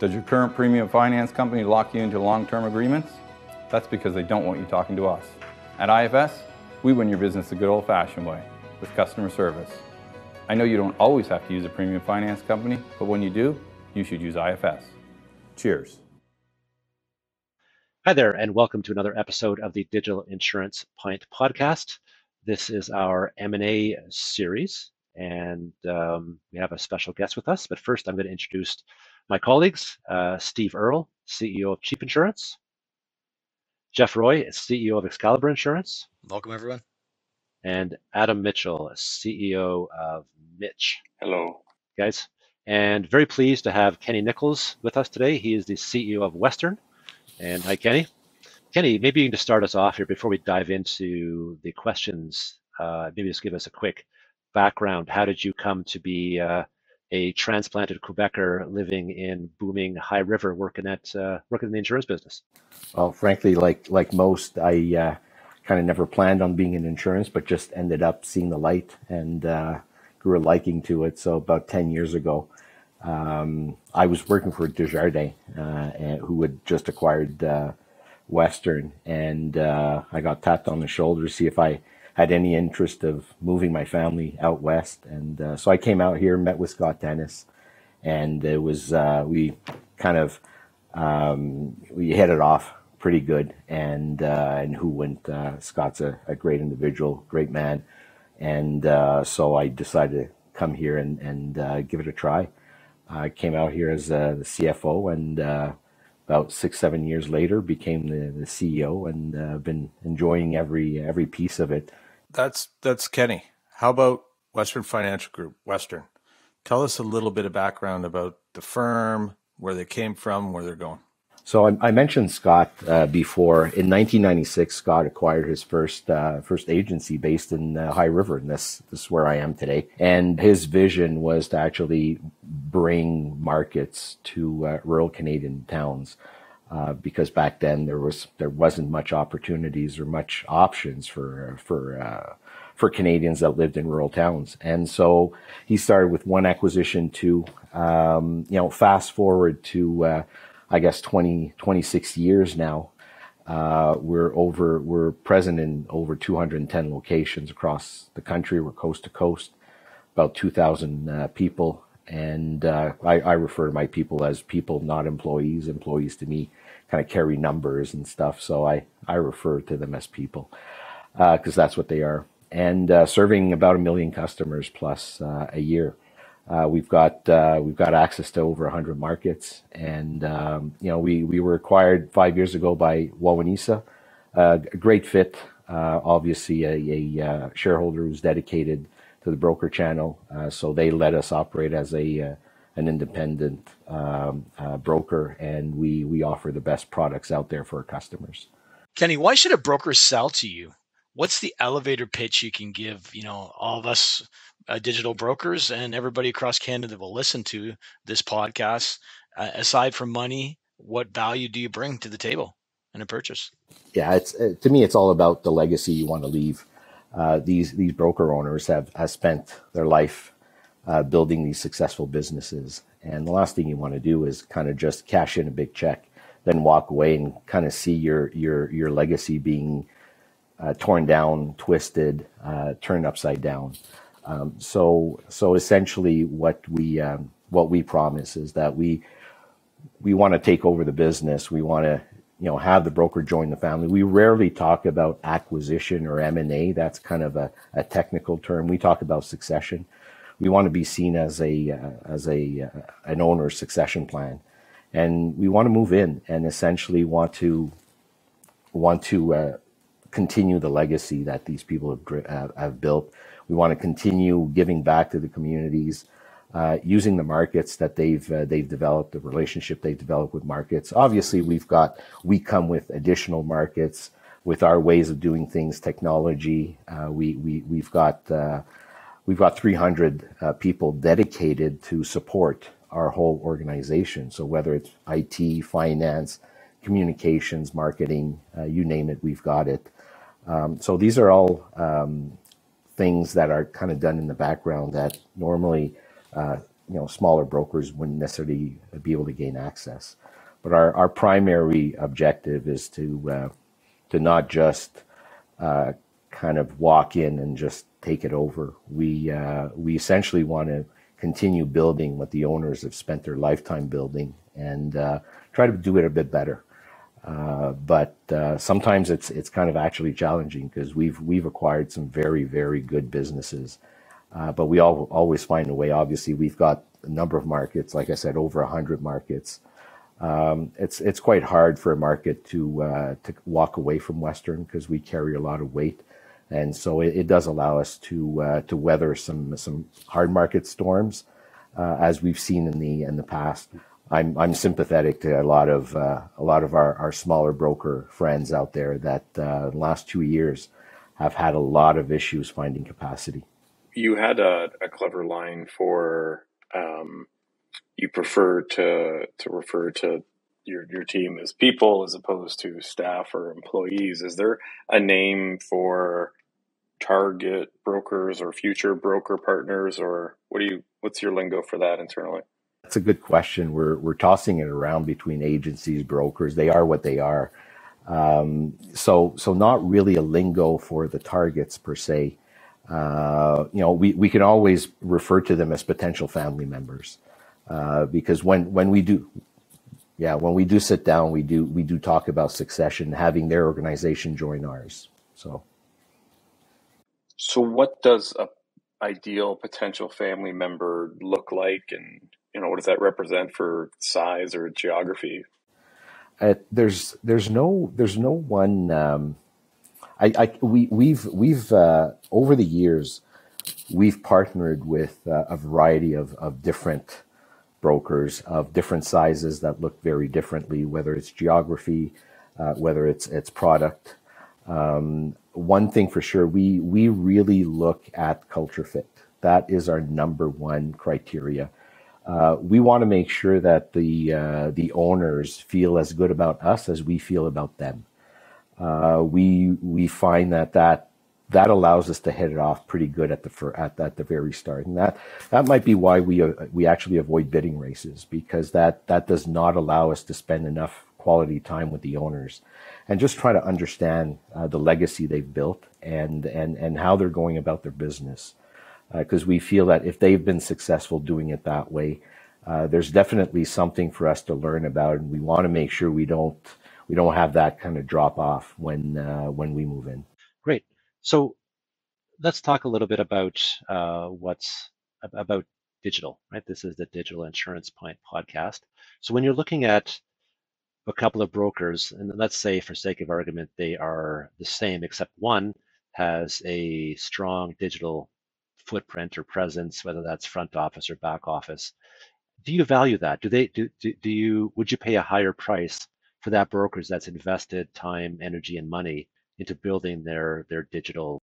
Does your current premium finance company lock you into long-term agreements? That's because they don't want you talking to us. At IFS, we win your business the good old-fashioned way, with customer service. I know you don't always have to use a premium finance company, but when you do, you should use IFS. Cheers. Hi there, and welcome to another episode of the Digital Insurance Pint podcast. This is our M&A series, and um, we have a special guest with us. But first, I'm going to introduce my colleagues, uh, Steve Earle, CEO of Cheap Insurance, Jeff Roy, CEO of Excalibur Insurance. Welcome, everyone. And Adam Mitchell, CEO of Mitch. Hello. Guys. And very pleased to have Kenny Nichols with us today. He is the CEO of Western. And hi, Kenny. Kenny, maybe you can just start us off here before we dive into the questions. Uh, maybe just give us a quick background. How did you come to be uh, a transplanted Quebecer living in booming High River, working at uh, working in the insurance business? Well, frankly, like like most, I uh, kind of never planned on being in insurance, but just ended up seeing the light and uh, grew a liking to it. So about ten years ago, um, I was working for Desjardins, uh, who had just acquired uh, Western, and uh, I got tapped on the shoulder to see if I had any interest of moving my family out west. And uh, so I came out here, met with Scott Tannas, and it was uh, we kind of um, we hit it off pretty good. And uh, and who went? Uh, Scott's a, a, great individual, great man, and uh, so I decided to come here and and uh, give it a try. I came out here as the CFO and about six, seven years later, became the, the CEO and uh, been enjoying every every piece of it. That's that's Kenny. How about Western Financial Group? Western. Tell us a little bit of background about the firm, where they came from, where they're going. So I, I mentioned Scott uh, before. In 1996, Scott acquired his first uh, first agency based in uh, High River, and this this is where I am today. And his vision was to actually bring markets to uh, rural Canadian towns. Uh, because back then there was there wasn't much opportunities or much options for for uh, for Canadians that lived in rural towns, and so he started with one acquisition. To um, you know, fast forward to uh, I guess 20, 26 years now. Uh, we're over we're present in over 210 locations across the country. We're coast to coast, about 2,000 people and uh, I, I, refer to my people as people, not employees. Employees to me kind of carry numbers and stuff, so I, I refer to them as people because uh, that's what they are. And uh, serving about a million customers plus uh, a year. Uh, we've got uh, we've got access to over 100 markets, and um, you know we we were acquired five years ago by Wawanesa, a great fit. obviously, a, a shareholder who's dedicated to the broker channel. Uh, so they let us operate as a uh, an independent um, uh, broker, and we we offer the best products out there for our customers. Kenny, why should a broker sell to you? What's the elevator pitch you can give? You know, all of us uh, digital brokers and everybody across Canada that will listen to this podcast. Uh, aside from money, what value do you bring to the table in a purchase? Yeah, it's uh, to me, it's all about the legacy you want to leave uh, these these broker owners have, have spent their life uh, building these successful businesses, and the last thing you want to do is kind of just cash in a big check, then walk away and kind of see your your your legacy being uh, torn down, twisted, uh, turned upside down. Um, so so essentially, what we um, what we promise is that we we want to take over the business. We want to you know have the broker join the family. We rarely talk about acquisition or M and A. That's kind of a, a, technical term. We talk about succession. We want to be seen as a uh, as a uh, an owner succession plan, and we want to move in and essentially want to want to uh, continue the legacy that these people have, have built. We want to continue giving back to the communities uh, using the markets that they've uh, they've developed, the relationship they've developed with markets. Obviously, we've got we come with additional markets with our ways of doing things, technology. Uh, we we we've got uh, we've got 300 uh, people dedicated to support our whole organization. So whether it's IT, finance, communications, marketing, uh, you name it, we've got it. Um, so these are all um, things that are kind of done in the background that normally uh, you know smaller brokers wouldn't necessarily be able to gain access. But our, our primary objective is to uh, to not just uh, kind of walk in and just take it over. We uh, we essentially want to continue building what the owners have spent their lifetime building and uh, try to do it a bit better. Uh, but uh, sometimes it's it's kind of actually challenging because we've we've acquired some very very good businesses, uh, but we all always find a way. Obviously, we've got a number of markets, like I said, over hundred markets. Um, it's it's quite hard for a market to uh, to walk away from Western because we carry a lot of weight, and so it, it does allow us to uh, to weather some some hard market storms, uh, as we've seen in the in the past. I'm I'm sympathetic to a lot of uh, a lot of our, our smaller broker friends out there that uh, the last two years have had a lot of issues finding capacity. You had a, a clever line for um, you prefer to to refer to your your team as people as opposed to staff or employees. Is there a name for target brokers or future broker partners, or what do you what's your lingo for that internally? That's a good question. We're we're tossing it around between agencies, brokers. They are what they are. Um, so so not really a lingo for the targets per se. Uh, you know, we, we can always refer to them as potential family members. Uh, because when when we do yeah when we do sit down we do we do talk about succession having their organization join ours so so what does a ideal potential family member look like and you know what does that represent for size or geography uh, there's there's no there's no one um, I, I we we've we've uh, over the years we've partnered with uh, a variety of, of different brokers of different sizes that look very differently, whether it's geography, uh, whether it's it's product. Um, one thing for sure, we we really look at culture fit. That is our number one criteria. Uh, we want to make sure that the uh, the owners feel as good about us as we feel about them. Uh, we we find that that that allows us to hit it off pretty good at the at, at the very start, and that that might be why we uh, we actually avoid bidding races because that that does not allow us to spend enough quality time with the owners and just try to understand uh, the legacy they've built and and and how they're going about their business because uh, we feel that if they've been successful doing it that way uh, there's definitely something for us to learn about and we want to make sure we don't we don't have that kind of drop off when uh, when we move in great so let's talk a little bit about uh, what's about digital, right? This is the Digital Insurance Pint podcast. So when you're looking at a couple of brokers, and let's say for sake of argument, they are the same, except one has a strong digital footprint or presence, whether that's front office or back office. Do you value that? Do they do, do, do you would you pay a higher price for that broker's that's invested time, energy, and money into building their their digital?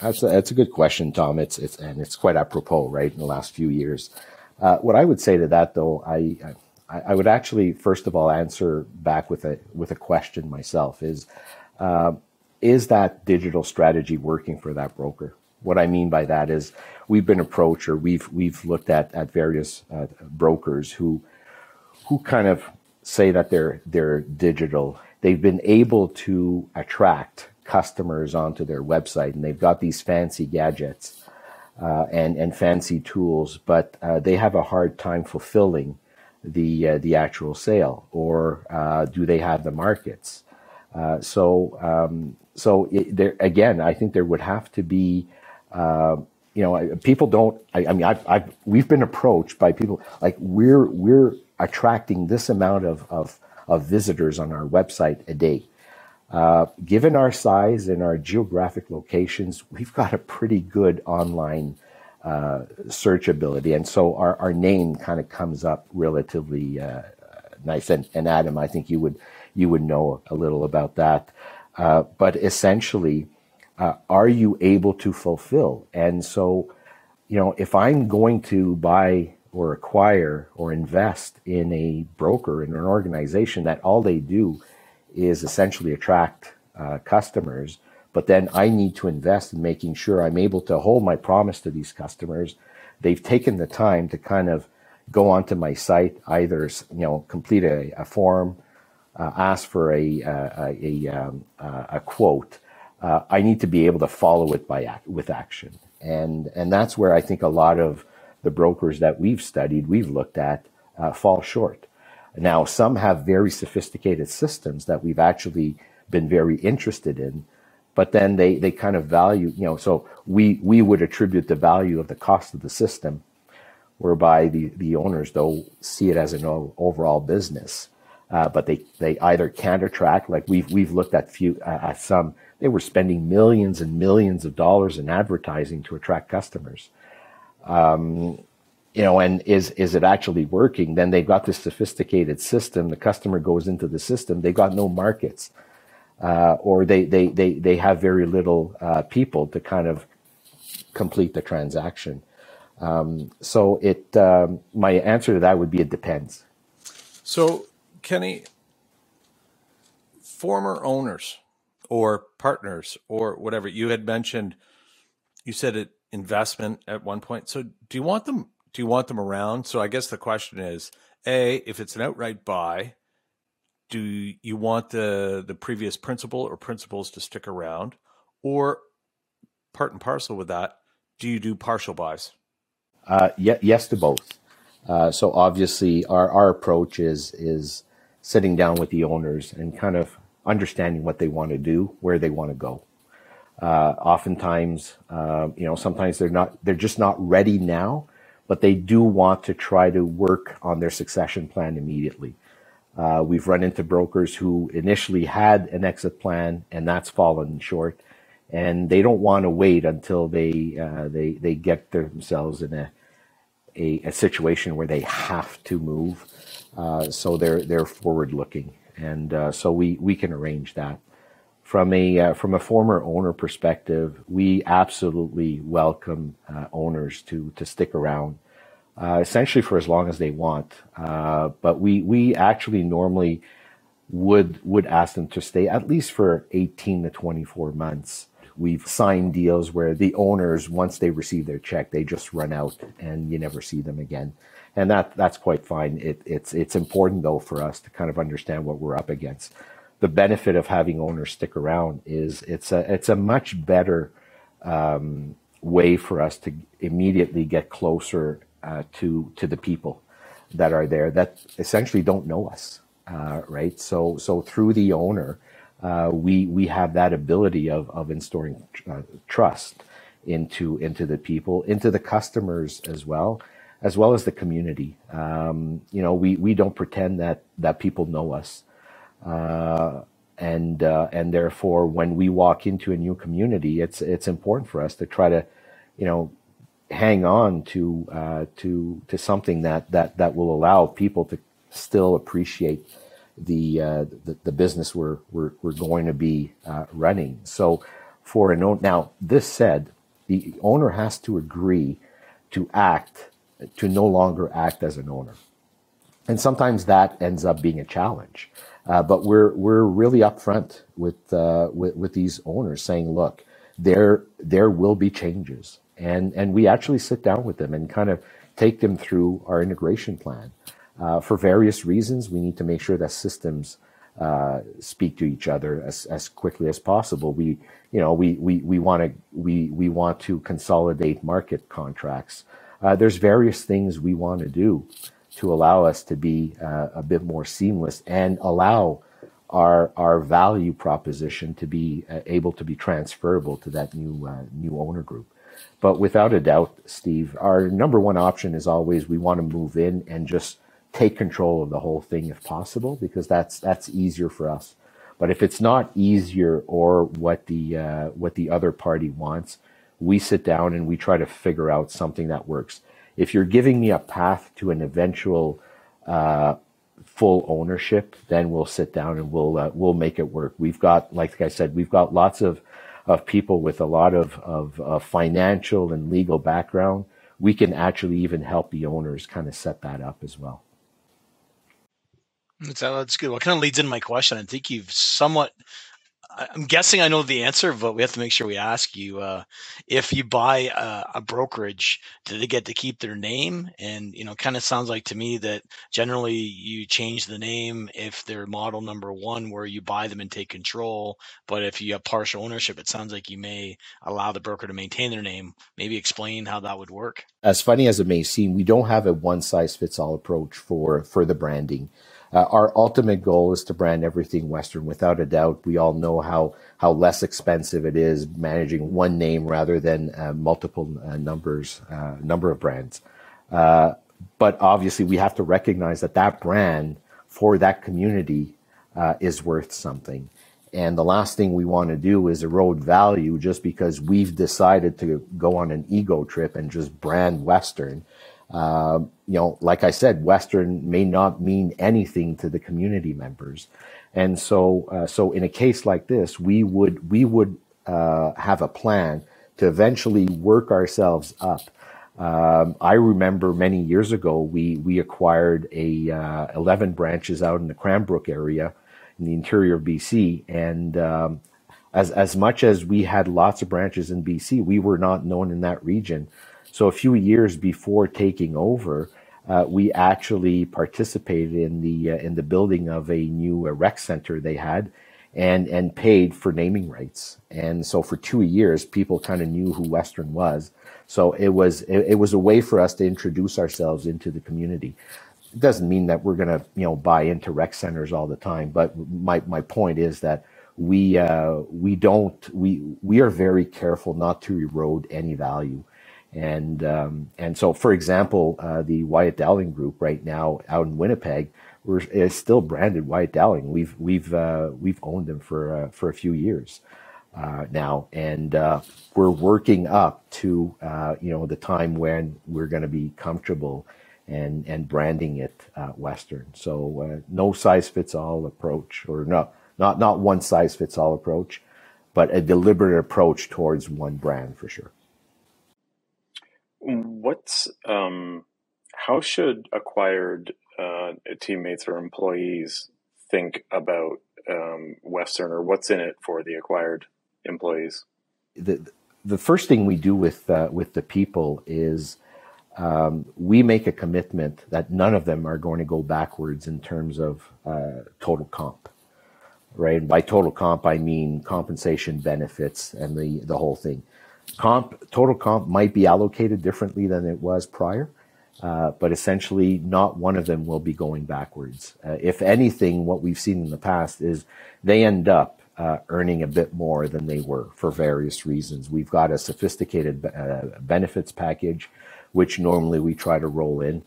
That's a, that's a good question, Tom. It's it's and it's quite apropos, right? In the last few years, uh, what I would say to that, though, I, I, I would actually first of all answer back with a with a question myself: is uh, is that digital strategy working for that broker? What I mean by that is we've been approached or we've we've looked at at various uh, brokers who who kind of say that they're they're digital they've been able to attract customers onto their website and they've got these fancy gadgets uh, and, and fancy tools, but uh, they have a hard time fulfilling the, uh, the actual sale or uh, do they have the markets? Uh, so, um, so it, there, again, I think there would have to be, uh, you know, people don't, I, I mean, I've, I've, we've been approached by people like we're, we're attracting this amount of, of of visitors on our website a day. Uh, given our size and our geographic locations, we've got a pretty good online uh, search ability. And so our, our name kind of comes up relatively uh, nice. And, and Adam, I think you would, you would know a little about that. Uh, but essentially, uh, are you able to fulfill? And so, you know, if I'm going to buy or acquire or invest in a broker in an organization that all they do is essentially attract uh, customers but then i need to invest in making sure i'm able to hold my promise to these customers they've taken the time to kind of go onto my site, either you know complete a, a form, uh, ask for a a, a, um, a quote. Uh, I need to be able to follow it by with action, and and that's where I think a lot of the brokers that we've studied, we've looked at, uh, fall short. Now, some have very sophisticated systems that we've actually been very interested in, but then they, they kind of value, you know, so we, we would attribute the value of the cost of the system, whereby the, the owners, though, see it as an overall business. Uh, but they, they either can't attract, like we've, we've looked at few, uh, at some, they were spending millions and millions of dollars in advertising to attract customers. Um, you know, and is is it actually working? Then they've got this sophisticated system. The customer goes into the system. They got no markets, uh, or they they they they have very little uh, people to kind of complete the transaction. Um, so it um, my answer to that would be it depends. So Kenny, former owners or partners or whatever you had mentioned, you said it investment at one point. So do you want them do you want them around? So I guess the question is, A, if it's an outright buy, do you want the the previous principal or principals to stick around? Or part and parcel with that, do you do partial buys? Uh, yes to both. Uh, so obviously our, our approach is is sitting down with the owners and kind of understanding what they want to do, where they want to go. Uh, oftentimes, uh, you know, sometimes they're not, they're just not ready now, but they do want to try to work on their succession plan immediately. Uh, we've run into brokers who initially had an exit plan and that's fallen short, and they don't want to wait until they uh, they they get themselves in a, a, a situation where they have to move. Uh, so they're they're forward looking, and uh, so we we can arrange that. From a uh, from a former owner perspective, we absolutely welcome uh, owners to to stick around, uh, essentially for as long as they want. Uh, but we we actually normally would would ask them to stay at least for 18 to 24 months. We've signed deals where the owners, once they receive their check, they just run out and you never see them again. And that that's quite fine. It, it's it's important though for us to kind of understand what we're up against the benefit of having owners stick around is it's a it's a much better um, way for us to immediately get closer uh, to to the people that are there that essentially don't know us, uh, right? So so through the owner, uh, we we have that ability of of installing uh, trust into into the people, into the customers as well, as well as the community. Um, you know, we we don't pretend that that people know us. Uh, and uh, and therefore, when we walk into a new community, it's it's important for us to try to, you know, hang on to uh, to to something that that that will allow people to still appreciate the uh, the, the, business we're, we're we're going to be uh, running. So, for an owner, now this said, the owner has to agree to act to no longer act as an owner, and sometimes that ends up being a challenge. Uh, but we're we're really upfront with, uh, with with these owners, saying, look, there there will be changes, and and we actually sit down with them and kind of take them through our integration plan. Uh, for various reasons, we need to make sure that systems uh, speak to each other as, as quickly as possible. We you know we we we want to we we want to consolidate market contracts. Uh, there's various things we want to do to allow us to be uh, a bit more seamless and allow our our value proposition to be uh, able to be transferable to that new uh, new owner group. But without a doubt, Steve, our number one option is always we want to move in and just take control of the whole thing if possible, because that's that's easier for us. But if it's not easier or what the uh, what the other party wants, we sit down and we try to figure out something that works if you're giving me a path to an eventual uh, full ownership, then we'll sit down and we'll uh, we'll make it work. We've got, like I said, we've got lots of of people with a lot of of, of financial and legal background. We can actually even help the owners kind of set that up as well. That's, that's good. What kind of leads into my question? I think you've somewhat I'm guessing I know the answer, but we have to make sure we ask you. Uh, if you buy a, a, brokerage, do they get to keep their name? And you know, kind of sounds like to me that generally you change the name if they're model number one, where you buy them and take control. But if you have partial ownership, it sounds like you may allow the broker to maintain their name. Maybe explain how that would work. As funny as it may seem, we don't have a one size fits all approach for for the branding. Uh, our ultimate goal is to brand everything Western. Without a doubt, we all know how how less expensive it is managing one name rather than uh, multiple uh, numbers, uh, number of brands. Uh, but obviously, we have to recognize that that brand for that community uh, is worth something. And the last thing we want to do is erode value just because we've decided to go on an ego trip and just brand Western uh, you know, like I said, Western may not mean anything to the community members, and so uh, so in a case like this, we would we would uh, have a plan to eventually work ourselves up. Um, I remember many years ago we we acquired a uh, 11 branches out in the Cranbrook area in the interior of BC, and um, as as much as we had lots of branches in BC, we were not known in that region. So a few years before taking over, uh, we actually participated in the uh, in the building of a new uh, rec center they had, and and paid for naming rights. And so for two years, people kind of knew who Western was. So it was it, it was a way for us to introduce ourselves into the community. It doesn't mean that we're going to you know buy into rec centers all the time, but my my point is that we uh, we don't we we are very careful not to erode any value and um, and so, for example, uh, the Wyatt Dowling Group right now out in Winnipeg we're, is still branded Wyatt Dowling. We've we've uh, we've owned them for uh, for a few years uh, now, and uh, we're working up to uh, you know the time when we're going to be comfortable and and branding it Western. So no size fits all approach, or not not not one size fits all approach, but a deliberate approach towards one brand for sure. What's um, how should acquired uh, teammates or employees think about um, Western or what's in it for the acquired employees? The the first thing we do with uh, with the people is um, we make a commitment that none of them are going to go backwards in terms of uh, total comp. Right, and by total comp I mean compensation, benefits, and the the whole thing comp total comp might be allocated differently than it was prior, uh, but essentially not one of them will be going backwards. Uh, if anything, what we've seen in the past is they end up uh, earning a bit more than they were for various reasons. We've got a sophisticated uh, benefits package, which normally we try to roll in,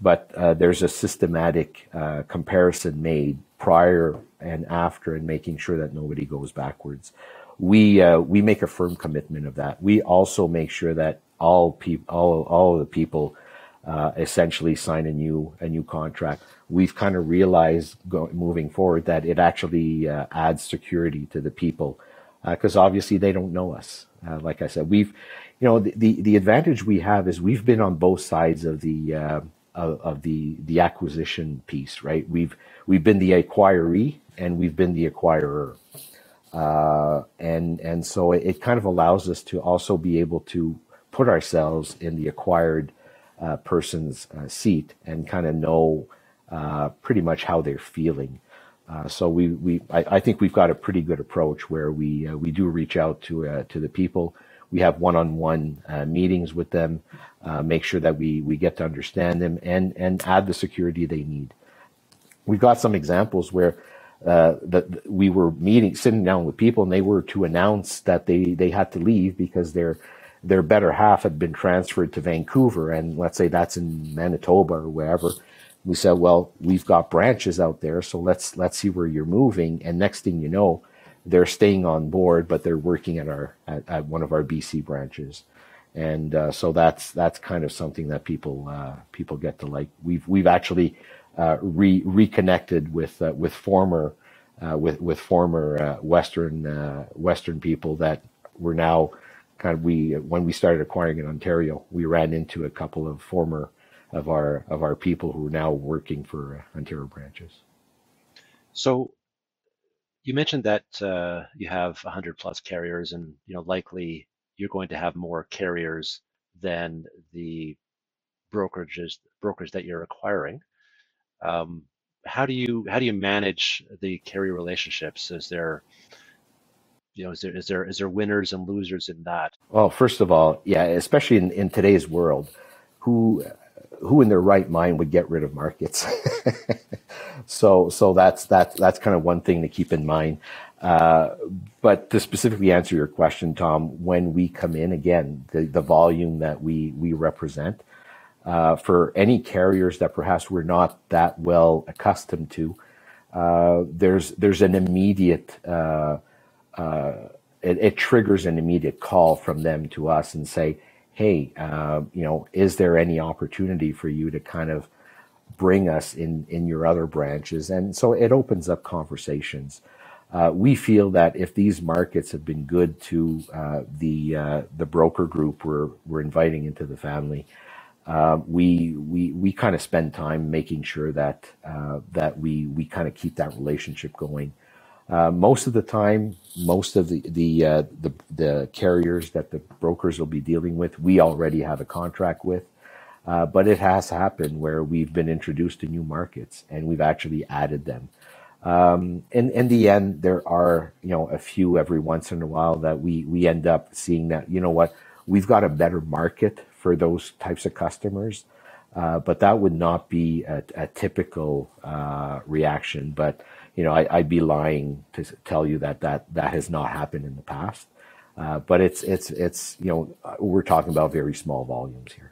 but uh, there's a systematic uh, comparison made prior and after and making sure that nobody goes backwards we uh, we make a firm commitment of that. We also make sure that all people, all all of the people, uh, essentially sign a new a new contract. We've kind of realized go, moving forward that it actually uh, adds security to the people because uh, obviously they don't know us. Uh, like I said, we've you know the, the, the advantage we have is we've been on both sides of the uh, of, of the the acquisition piece, right? We've we've been the acquiree and we've been the acquirer. Uh, and and so it, it, kind of allows us to also be able to put ourselves in the acquired uh, person's uh, seat and kind of know uh, pretty much how they're feeling. Uh, so we we I, I, think we've got a pretty good approach where we we do reach out to to the people. We have one-on-one meetings with them, make sure that we we get to understand them and and add the security they need. We've got some examples where uh, that we were meeting, sitting down with people, and they were to announce that they they had to leave because their their better half had been transferred to Vancouver, and let's say that's in Manitoba or wherever. We said, well, we've got branches out there, so let's let's see where you're moving. And next thing you know, they're staying on board, but they're working at our at, at one of our BC branches, and uh, so that's that's kind of something that people uh, people get to like. We've we've actually re- reconnected with uh, with former uh, with with former Western Western people that were now kind of we when we started acquiring in Ontario, we ran into a couple of former of our of our people who are now working for Ontario branches. So you mentioned that uh, you have 100 plus carriers, and you know likely you're going to have more carriers than the brokerages brokers that you're acquiring. Um, how do you how do you manage the carrier relationships? Is there you know is there is there is there winners and losers in that? Well, first of all, yeah, especially in, in today's world, who who in their right mind would get rid of markets? so so that's that's that's kind of one thing to keep in mind. Uh, but to specifically answer your question, Tom, when we come in again, the, the volume that we we represent uh, for any carriers that perhaps we're not that well accustomed to, uh, there's there's an immediate uh, uh, it, it, triggers an immediate call from them to us and say, hey, uh, you know, is there any opportunity for you to kind of bring us in in your other branches? And so it opens up conversations. Uh, we feel that if these markets have been good to the the broker group we're we're inviting into the family, uh, we we we kind of spend time making sure that uh, that we we kind of keep that relationship going. Uh, most of the time, most of the the, uh, the the carriers that the brokers will be dealing with, we already have a contract with. Uh, but it has happened where we've been introduced to new markets and we've actually added them. Um, in in the end, there are you know a few every once in a while that we we end up seeing that you know what we've got a better market for those types of customers. Uh, but that would not be a, a typical uh, reaction. But you know, I, would be lying to tell you that that that has not happened in the past. Uh, but it's it's it's you know we're talking about very small volumes here.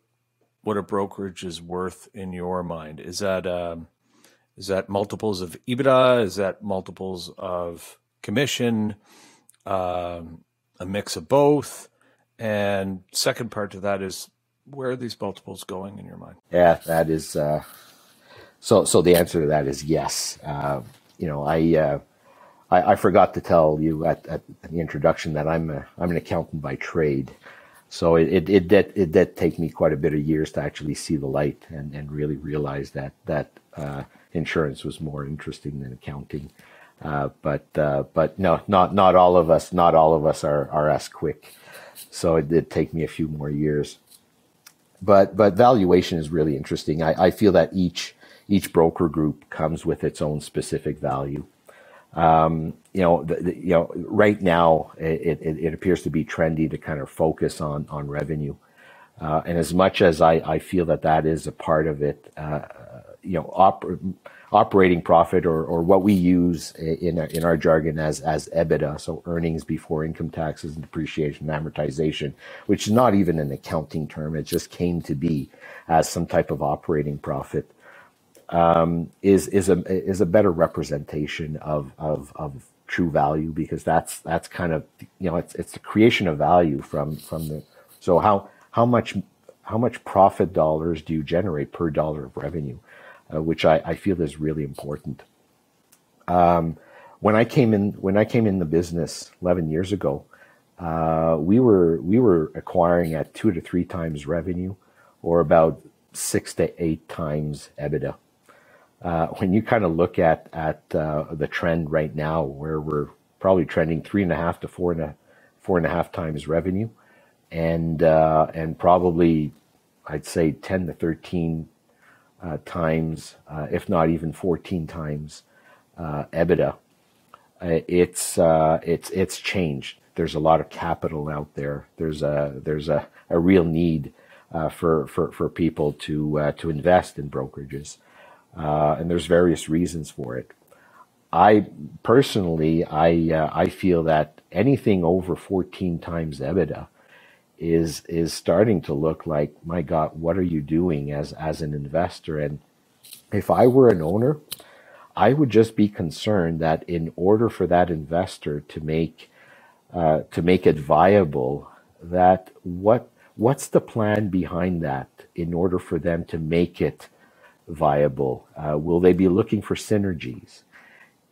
what a brokerage is worth in your mind? Is that um, is that multiples of EBITDA? Is that multiples of commission? Um, a mix of both? And second part to that is where are these multiples going in your mind? Yeah, that is. Uh, so, so the answer to that is yes. Uh, you know, I, uh, I, I forgot to tell you at, at the introduction that I'm a, I'm an accountant by trade. So it, it, it, did, it did take me quite a bit of years to actually see the light and, and really realize that, that uh, insurance was more interesting than accounting. Uh, but uh, but no, not not all of us, not all of us are are as quick. So it did take me a few more years. But but valuation is really interesting. I, I feel that each each broker group comes with its own specific value. Um, you know, the, the, you know, right now it, it, it, appears to be trendy to kind of focus on on revenue. Uh, and as much as I, I feel that that is a part of it, uh, you know, op- operating profit or, or what we use in our, in our jargon as as EBITDA, so earnings before income taxes and depreciation and amortization, which is not even an accounting term. It just came to be as some type of operating profit um, is is a is a better representation of of of true value because that's that's kind of you know it's it's the creation of value from from the so how how much how much profit dollars do you generate per dollar of revenue, uh, which I, I feel is really important. Um, when I came in when I came in the business 11 years ago, uh, we were we were acquiring at two to three times revenue, or about six to eight times EBITDA. Uh, when you kind of look at at uh, the trend right now, where we're probably trending three and a half to four and a four and a half times revenue, and uh, and probably I'd say ten to thirteen uh, times, uh, if not even fourteen times uh, EBITDA. it's it's it's changed. There's a lot of capital out there. There's a there's a, a real need for, for for people to to invest in brokerages uh, and there's various reasons for it. I personally, I uh, I feel that anything over 14 times EBITDA is is starting to look like, my God, what are you doing as as an investor? And if I were an owner, I would just be concerned that in order for that investor to make uh, to make it viable, that what what's the plan behind that in order for them to make it viable? Uh, will they be looking for synergies?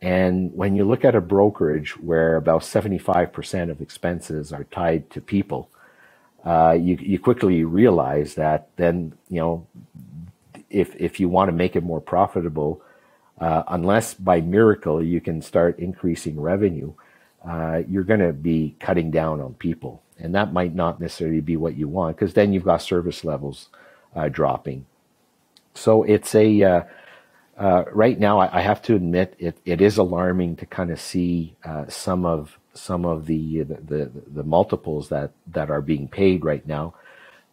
And when you look at a brokerage where about 75% of expenses are tied to people, uh, you, you quickly realize that then, you know, if, if you want to make it more profitable, uh, unless by miracle you can start increasing revenue, uh, you're going to be cutting down on people. And that might not necessarily be what you want because then you've got service levels uh, dropping. So it's a uh, uh, right now. I, I, have to admit it, it is alarming to kind of see uh, some of some of the, the, the the multiples that that are being paid right now.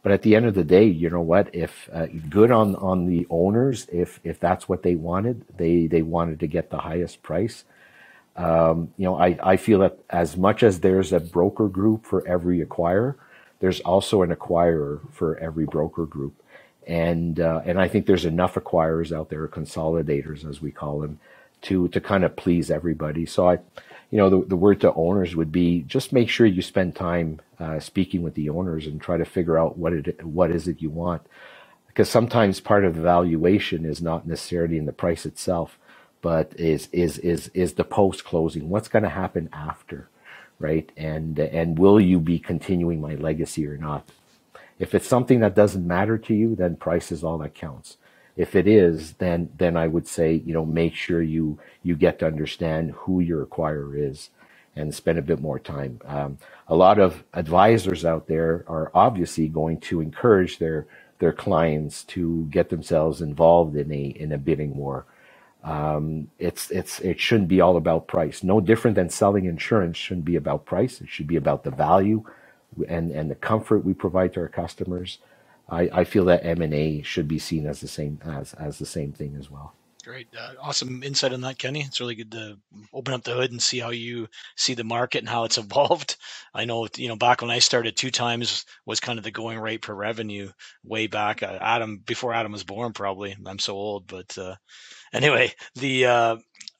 But at the end of the day, you know what? If uh, good on on the owners, if if that's what they wanted, they they wanted to get the highest price. Um, you know, I, I feel that as much as there's a broker group for every acquirer, there's also an acquirer for every broker group and uh, and I think there's enough acquirers out there, consolidators as we call them, to to kind of please everybody. So I, you know, the, the word to owners would be just make sure you spend time uh, speaking with the owners and try to figure out what it what is it you want, because sometimes part of the valuation is not necessarily in the price itself, but is is is is the post closing. What's going to happen after, right? And and will you be continuing my legacy or not? If it's something that doesn't matter to you, then price is all that counts. If it is, then then I would say you know make sure you you get to understand who your acquirer is, and spend a bit more time. Um, a lot of advisors out there are obviously going to encourage their their clients to get themselves involved in a in a bidding war. Um, it's it's it shouldn't be all about price. No different than selling insurance shouldn't be about price. It should be about the value and and the comfort we provide to our customers, I, I feel that M and A should be seen as the same as as the same thing as well. Great, uh, awesome insight on that, Kenny. It's really good to open up the hood and see how you see the market and how it's evolved. I know, you know, back when I started, two times was kind of the going rate per revenue way back. Uh, Adam, before Adam was born, probably. I'm so old, but uh, anyway, the uh,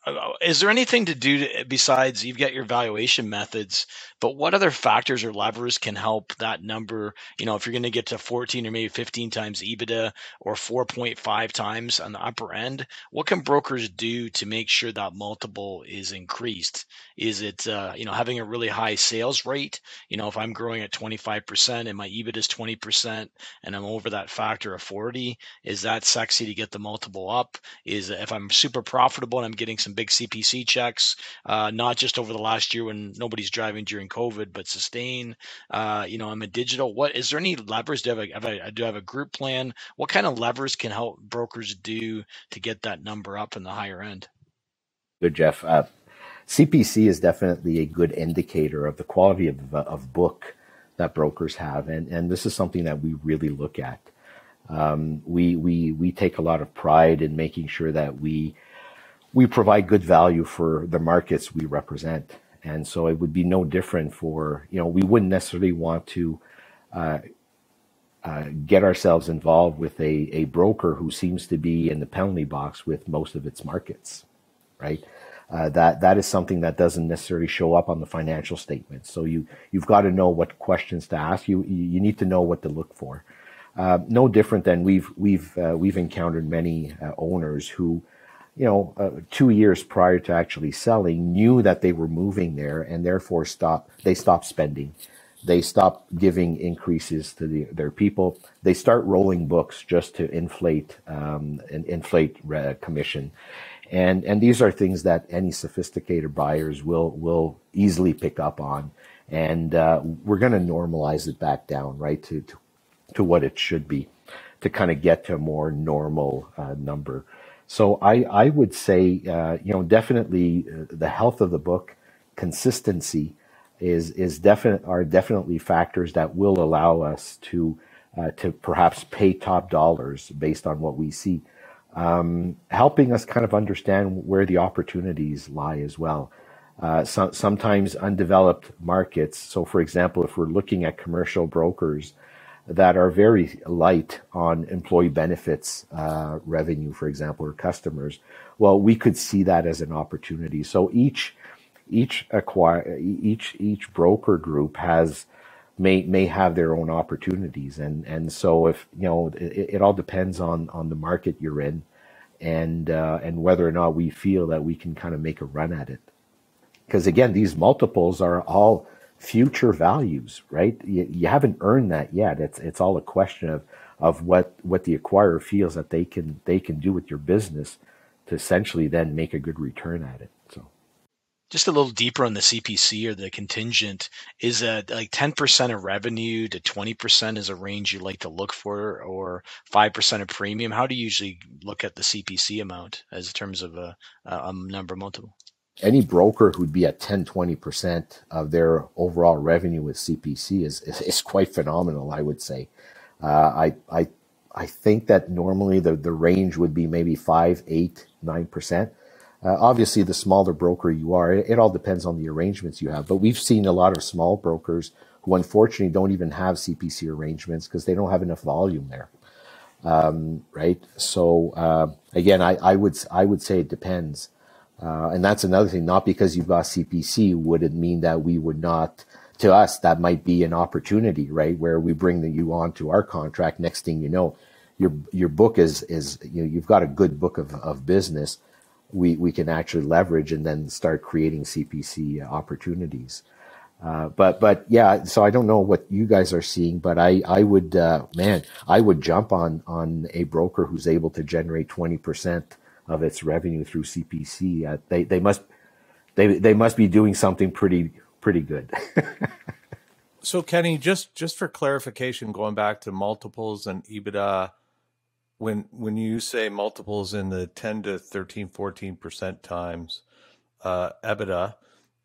uh, is there anything to do to, besides you've got your valuation methods but what other factors or levers can help that number? You know if you're going to get to 14 or maybe 15 times ebitda or 4.5 times on the upper end what can brokers do to make sure that multiple is increased? Is it uh, you know having a really high sales rate? You know if i'm growing at 25% and my ebitda is 20% and i'm over that factor of 40 is that sexy to get the multiple up? Is if i'm super profitable and i'm getting some big CPC checks, uh, not just over the last year when nobody's driving during COVID, but sustain. Uh, you know, I'm a digital. What is there any levers? Do I have a, have a, do I have a group plan? What kind of levers can help brokers do to get that number up in the higher end? Good, Jeff. Uh, CPC is definitely a good indicator of the quality of, of book that brokers have, and and this is something that we really look at. Um, we we we take a lot of pride in making sure that we we provide good value for the markets we represent. And so it would be no different for, you know, we wouldn't necessarily want to uh, uh, get ourselves involved with a, a broker who seems to be in the penalty box with most of its markets, right? Uh, that that is something that doesn't necessarily show up on the financial statements. So you you've got to know what questions to ask. You you need to know what to look for. Uh, no different than we've we've uh, we've encountered many uh, owners who you know, uh, two years prior to actually selling, knew that they were moving there, and therefore stopped. They stopped spending. they stop giving increases to the, their people. They start rolling books just to inflate um, and inflate commission, and and these are things that any sophisticated buyers will will easily pick up on, and uh, we're going to normalize it back down right to, to to what it should be, to kind of get to a more normal uh, number. So I I would say uh, you know definitely uh, the health of the book, consistency is is definite are definitely factors that will allow us to uh, to perhaps pay top dollars based on what we see, um, helping us kind of understand where the opportunities lie as well. Uh, so, sometimes undeveloped markets. So, for example, if we're looking at commercial brokers that are very light on employee benefits uh, revenue, for example, or customers, well, we could see that as an opportunity. So each each acquire each each broker group has may may have their own opportunities and and so if you know it, it all depends on on the market you're in and uh, and whether or not we feel that we can kind of make a run at it because again these multiples are all future values right you, you haven't earned that yet it's it's all a question of of what what the acquirer feels that they can they can do with your business to essentially then make a good return at it so just a little deeper on the CPC or the contingent, is that like 10% of revenue to 20% is a range you like to look for, or 5% of premium? How do you usually look at the CPC amount as terms of a, a number multiple? Any broker who'd be at 10, 20% of their overall revenue with CPC is, is, is quite phenomenal, I would say. Uh, I, I, I think that normally the, the range would be maybe 5, 8, 9%. Uh, obviously, the smaller broker you are, it, it, all depends on the arrangements you have. But we've seen a lot of small brokers who unfortunately don't even have CPC arrangements because they don't have enough volume there. Um, right. So uh, again, I, I, would I would say it depends, uh, and that's another thing. Not because you've got CPC would it mean that we would not. To us, that might be an opportunity, right? Where we bring the, you on to our contract. Next thing you know, your your book is is you know, you've got a good book of, of business we, we can actually leverage and then start creating CPC opportunities. Uh, but but yeah, so I don't know what you guys are seeing, but I I would uh, man I would jump on on a broker who's able to generate twenty percent of its revenue through CPC. Uh, they they must they they must be doing something pretty pretty good. so Kenny, just just for clarification, going back to multiples and EBITDA when when you say multiples in the 10 to 13 14% times uh, EBITDA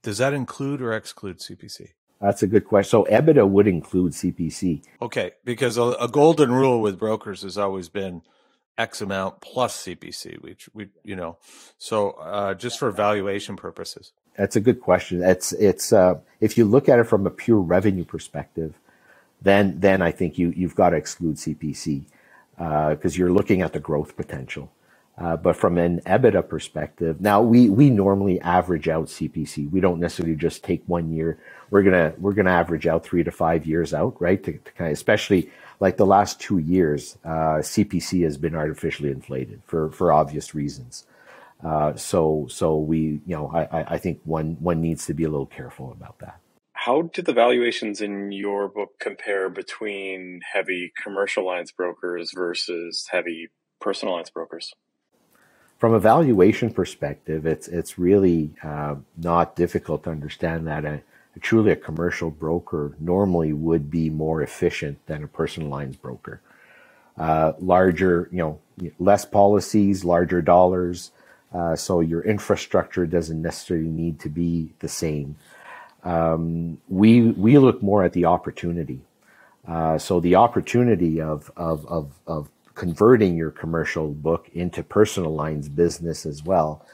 does that include or exclude CPC that's a good question so EBITDA would include CPC okay because a, a golden rule with brokers has always been X amount plus CPC which we you know so uh, just for valuation purposes that's a good question it's it's uh, if you look at it from a pure revenue perspective then then I think you you've got to exclude CPC because uh, you're looking at the growth potential. Uh, but from an EBITDA perspective, now we we normally average out CPC. We don't necessarily just take one year. We're gonna we're gonna average out three to five years out, right? To, to kind of, especially like the last two years, uh, CPC has been artificially inflated for for obvious reasons. Uh, so so we you know I I think one one needs to be a little careful about that. How do the valuations in your book compare between heavy commercial lines brokers versus heavy personal lines brokers? From a valuation perspective, it's it's really uh, not difficult to understand that truly a commercial broker normally would be more efficient than a personal lines broker. Uh, larger, you know, less policies, larger dollars, uh, so your infrastructure doesn't necessarily need to be the same um, we we look more at the opportunity. Uh, so the opportunity of, of of of converting your commercial book into personal lines business as well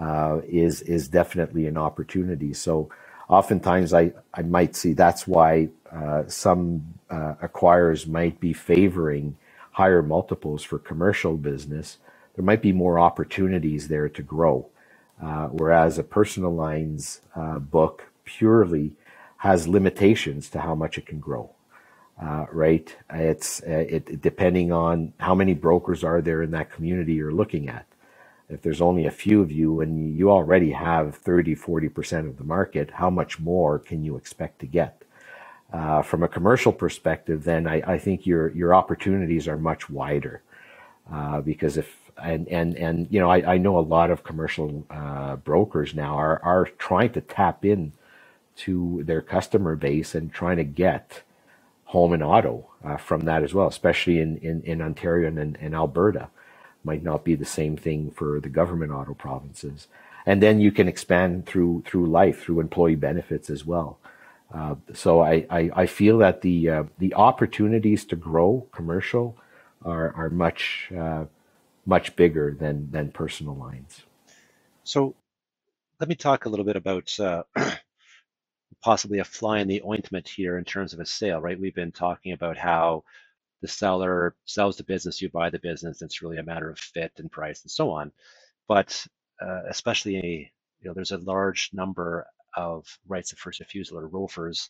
uh, is is definitely an opportunity. So oftentimes I I might see that's why uh, some uh, acquirers might be favoring higher multiples for commercial business. There might be more opportunities there to grow. Uh, whereas a personal lines uh, book purely has limitations to how much it can grow. Uh, right? It's uh, it, depending on how many brokers are there in that community you're looking at. If there's only a few of you and you already have 30, 40% of the market, how much more can you expect to get? uh, from a commercial perspective, then I, I, think your your opportunities are much wider. Uh, because if and and and you know, I, I know a lot of commercial uh, brokers now are are trying to tap in to their customer base and trying to get home and auto uh, from that as well, especially in in, in Ontario and, and Alberta. Might not be the same thing for the government auto provinces and then you can expand through through life through employee benefits as well. Uh, so I, I, I feel that the uh, the opportunities to grow commercial are are much uh, much bigger than than personal lines. So let me talk a little bit about uh, possibly a fly in the ointment here in terms of a sale. Right, we've been talking about how the seller sells the business, you buy the business. It's really a matter of fit and price and so on. But uh, especially a, you know, there's a large number of rights of first refusal or ROFRs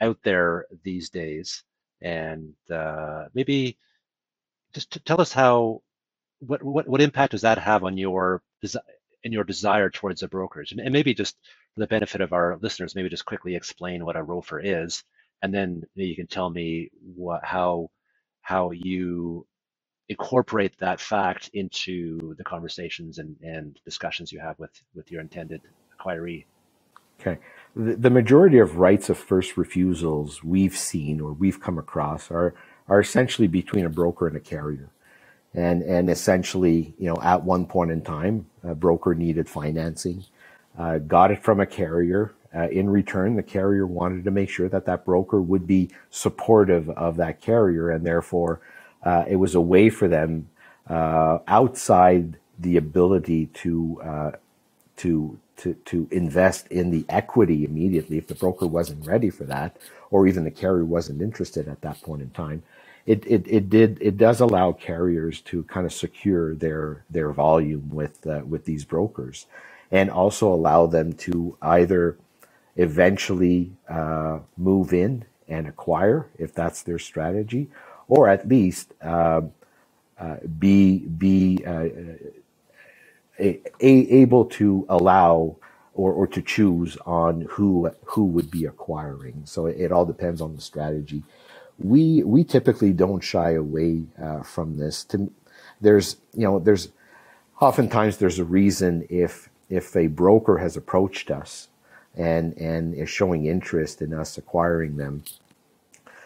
out there these days, and uh, maybe just tell us how what, what what impact does that have on your in your desire towards a brokerage, and, maybe just for the benefit of our listeners, maybe just quickly explain what a ROFR is, and then you can tell me what how how you incorporate that fact into the conversations and, and discussions you have with, with your intended acquiree. Okay. The, the majority of rights of first refusals we've seen or we've come across are, are essentially between a broker and a carrier. And, and essentially, you know, at one point in time, a broker needed financing, uh, got it from a carrier. Uh, in return, the carrier wanted to make sure that that broker would be supportive of that carrier and therefore uh, it was a way for them uh, outside the ability to uh, to to to invest in the equity immediately if the broker wasn't ready for that, or even the carrier wasn't interested at that point in time. It, it, it did it does allow carriers to kind of secure their their volume with uh, with these brokers, and also allow them to either eventually uh, move in and acquire if that's their strategy, or at least uh, uh, be be uh, a, a, able to allow or, or to choose on who who would be acquiring. So it, it all depends on the strategy. We we typically don't shy away uh, from this. To, there's you know there's oftentimes there's a reason if if a broker has approached us and and is showing interest in us acquiring them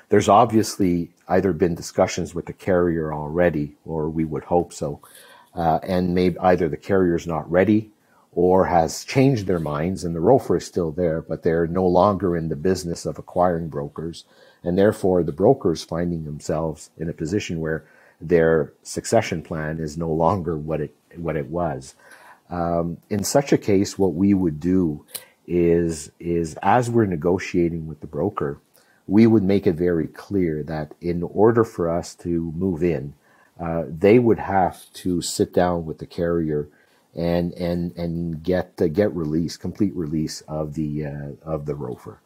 there's obviously either been discussions with the carrier already, or we would hope so, uh, and maybe either the carrier's not ready or has changed their minds and the ROFR is still there, but they're no longer in the business of acquiring brokers. And therefore, the brokers finding themselves in a position where their succession plan is no longer what it, what it was. Um, in such a case, what we would do is, is as we're negotiating with the broker, we would make it very clear that in order for us to move in, uh, they would have to sit down with the carrier and and and get uh, get release, complete release of the uh, of the ROFR,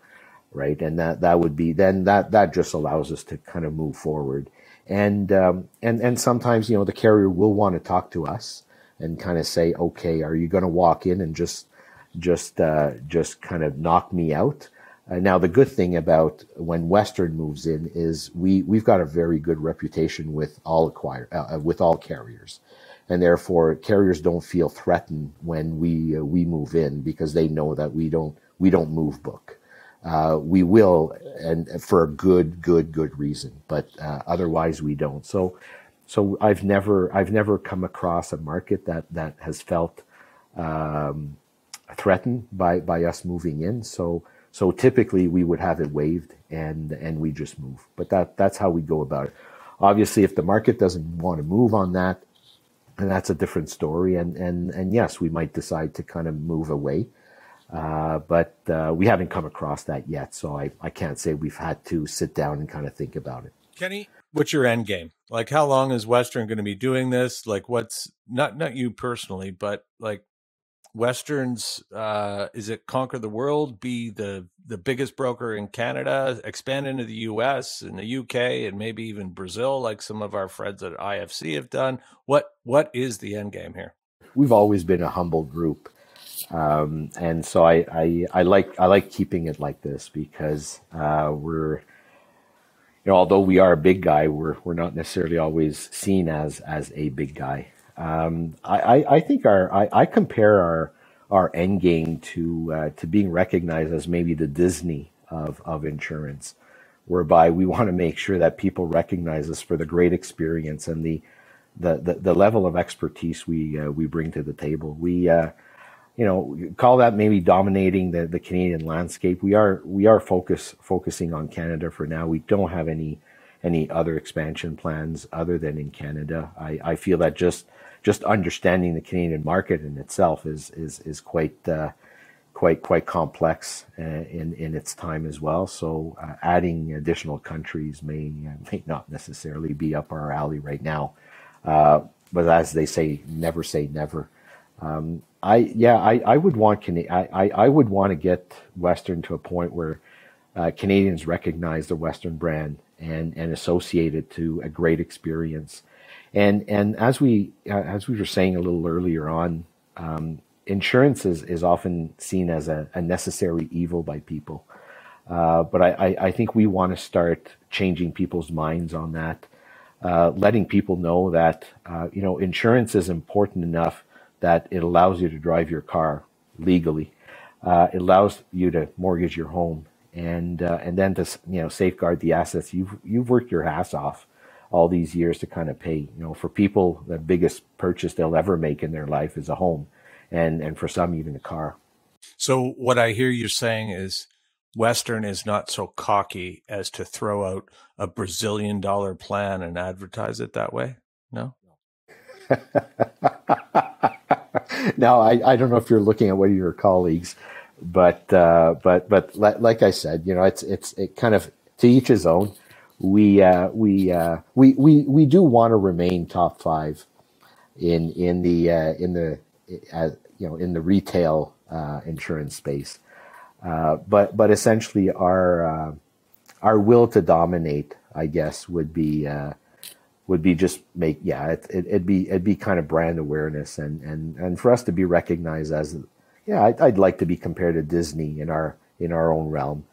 right? And that that would be then that that just allows us to kind of move forward. And um, and and sometimes you know the carrier will want to talk to us and kind of say, okay, are you going to walk in and just just uh, just kind of knock me out? Uh, now, the good thing about when Western moves in is we we've got a very good reputation with all acquire uh, uh, with all carriers, and therefore carriers don't feel threatened when we uh, we move in because they know that we don't we don't move book. Uh, we will, and for a good good good reason, but otherwise we don't. So, so I've never I've never come across a market that that has felt um, threatened by by us moving in. So so typically we would have it waived and and we just move. But that that's how we go about it. Obviously, if the market doesn't want to move on that, and that's a different story. And and and yes, we might decide to kind of move away. Uh, but uh, we haven't come across that yet, so I, I can't say we've had to sit down and kind of think about it. Kenny, what's your end game? Like, how long is Western going to be doing this? Like, what's not not you personally, but like Westerns, uh, is it conquer the world, be the the biggest broker in Canada, expand into the U.S. and the U.K. and maybe even Brazil, like some of our friends at IFC have done? What what is the end game here? We've always been a humble group. Um, and so I, I, I like I like keeping it like this because uh, we're you know although we are a big guy we're we're not necessarily always seen as as a big guy. Um, I, I, think our I, I compare our our end game to uh, to being recognized as maybe the Disney of of insurance, whereby we want to make sure that people recognize us for the great experience and the the, the, the level of expertise we uh, we bring to the table. We uh, you know call that maybe dominating the, the Canadian landscape. We are we are focus focusing on Canada for now. We don't have any any other expansion plans other than in Canada. I, I feel that just just understanding the Canadian market in itself is is is quite uh, quite quite complex uh, in in its time as well. So uh, adding additional countries may may not necessarily be up our alley right now. Uh, but as they say, never say never. Um, I yeah, I, I would want I, I, I would want to get Western to a point where uh, Canadians recognize the Western brand and and associate it to a great experience. And and as we uh, as we were saying a little earlier on, um, insurance is, is often seen as a, a necessary evil by people. Uh, but I, I, I, think we want to start changing people's minds on that, uh, letting people know that uh, you know insurance is important enough that it allows you to drive your car legally. Uh, it allows you to mortgage your home and uh, and then to you know safeguard the assets you've you've worked your ass off all these years to kind of pay. You know, for people, the biggest purchase they'll ever make in their life is a home, and and for some even a car. So what I hear you saying is Western is not so cocky as to throw out a Brazilian dollar plan and advertise it that way. No. now I, I don't know if you're looking at one of your colleagues, but uh, but but like I said, you know, it's it's it kind of to each his own we uh, we, uh, we we we do want to remain top five in in the uh, in the uh, you know in the retail uh, insurance space, uh, but but essentially our our will to dominate, I guess, would be would be just make yeah it, it, would be it'd be kind of brand awareness and and and for us to be recognized as yeah I'd, I'd like to be compared to Disney in our in our own realm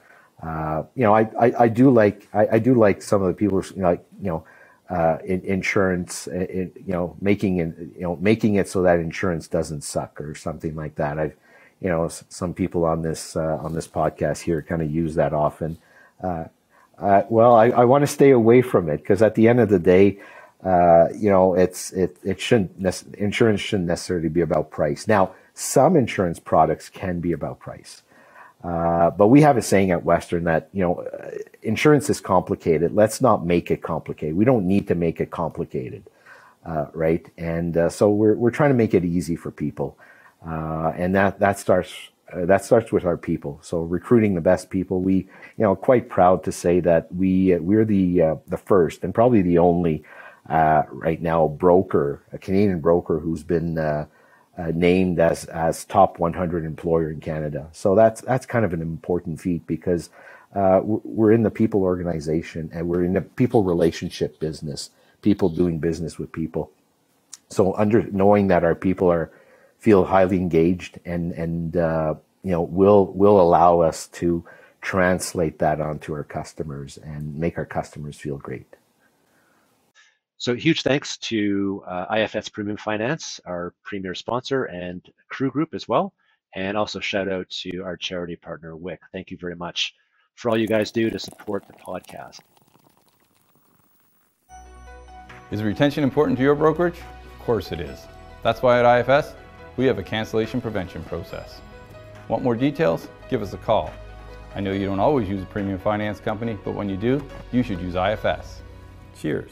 uh, you know, I, I, I do like I, I, do like some of the people you know, like you know uh, in, insurance, uh, in, you know, making it you know making it so that insurance doesn't suck or something like that. I, you know, some people on this uh, on this podcast here kind of use that often. Uh, uh, well, I, I want to stay away from it because at the end of the day, you know, it's it it shouldn't insurance shouldn't necessarily be about price. Now, some insurance products can be about price. Uh, but we have a saying at Western that you know uh, insurance is complicated. Let's not make it complicated. We don't need to make it complicated, uh, right? And uh, so we're we're trying to make it easy for people, uh, and that that starts that starts with our people. So recruiting the best people. We you know quite proud to say that we we're the the first and probably the only right now broker, a Canadian broker who's been uh, named as as top 100 employer in Canada. So that's that's kind of an important feat because uh, we're in the people organization and we're in the people relationship business. People doing business with people. So under knowing that our people are feel highly engaged and and uh, you know will will allow us to translate that onto our customers and make our customers feel great. So huge thanks to uh, IFS Premium Finance, our premier sponsor, and Crew Group as well. And also shout out to our charity partner, WIC. Thank you very much for all you guys do to support the podcast. Is retention important to your brokerage? Of course it is. That's why at IFS, we have a cancellation prevention process. Want more details? Give us a call. I know you don't always use a premium finance company, but when you do, you should use IFS. Cheers.